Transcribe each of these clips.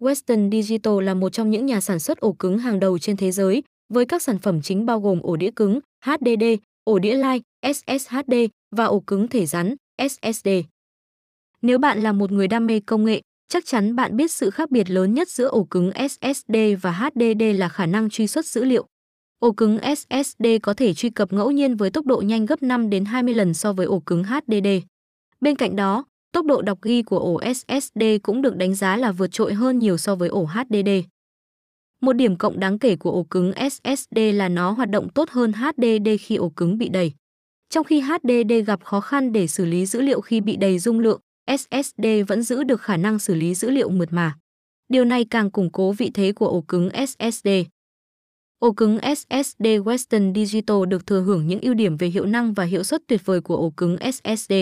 Western Digital là một trong những nhà sản xuất ổ cứng hàng đầu trên thế giới, với các sản phẩm chính bao gồm ổ đĩa cứng, HDD, ổ đĩa Lite, SSHD và ổ cứng thể rắn, SSD. Nếu bạn là một người đam mê công nghệ, chắc chắn bạn biết sự khác biệt lớn nhất giữa ổ cứng SSD và HDD là khả năng truy xuất dữ liệu. Ổ cứng SSD có thể truy cập ngẫu nhiên với tốc độ nhanh gấp 5 đến 20 lần so với ổ cứng HDD. Bên cạnh đó, tốc độ đọc ghi của ổ SSD cũng được đánh giá là vượt trội hơn nhiều so với ổ HDD. Một điểm cộng đáng kể của ổ cứng SSD là nó hoạt động tốt hơn HDD khi ổ cứng bị đầy. Trong khi HDD gặp khó khăn để xử lý dữ liệu khi bị đầy dung lượng, SSD vẫn giữ được khả năng xử lý dữ liệu mượt mà. Điều này càng củng cố vị thế của ổ cứng SSD. Ổ cứng SSD Western Digital được thừa hưởng những ưu điểm về hiệu năng và hiệu suất tuyệt vời của ổ cứng SSD.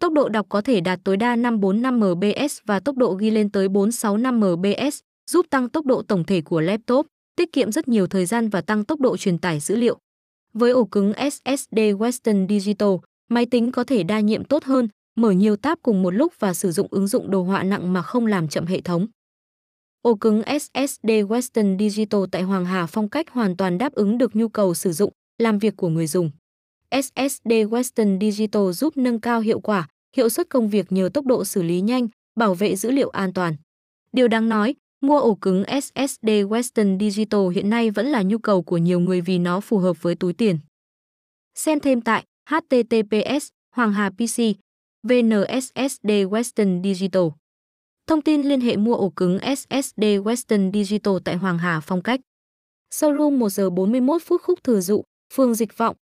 Tốc độ đọc có thể đạt tối đa 545 MBs và tốc độ ghi lên tới 465 MBs, giúp tăng tốc độ tổng thể của laptop, tiết kiệm rất nhiều thời gian và tăng tốc độ truyền tải dữ liệu. Với ổ cứng SSD Western Digital, máy tính có thể đa nhiệm tốt hơn, mở nhiều tab cùng một lúc và sử dụng ứng dụng đồ họa nặng mà không làm chậm hệ thống. Ổ cứng SSD Western Digital tại Hoàng Hà phong cách hoàn toàn đáp ứng được nhu cầu sử dụng, làm việc của người dùng. SSD Western Digital giúp nâng cao hiệu quả, hiệu suất công việc nhờ tốc độ xử lý nhanh, bảo vệ dữ liệu an toàn. Điều đáng nói, mua ổ cứng SSD Western Digital hiện nay vẫn là nhu cầu của nhiều người vì nó phù hợp với túi tiền. Xem thêm tại https Hoàng Hà PC VNSSD Western Digital. Thông tin liên hệ mua ổ cứng SSD Western Digital tại Hoàng Hà phong cách. Showroom 1 giờ 41 phút khúc thừa dụ, phường Dịch Vọng,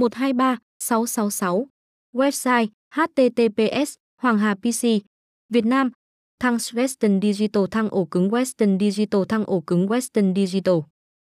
123 666. Website https Hoàng Hà PC Việt Nam. Thăng Western Digital, thăng ổ cứng Western Digital, thăng ổ cứng Western Digital.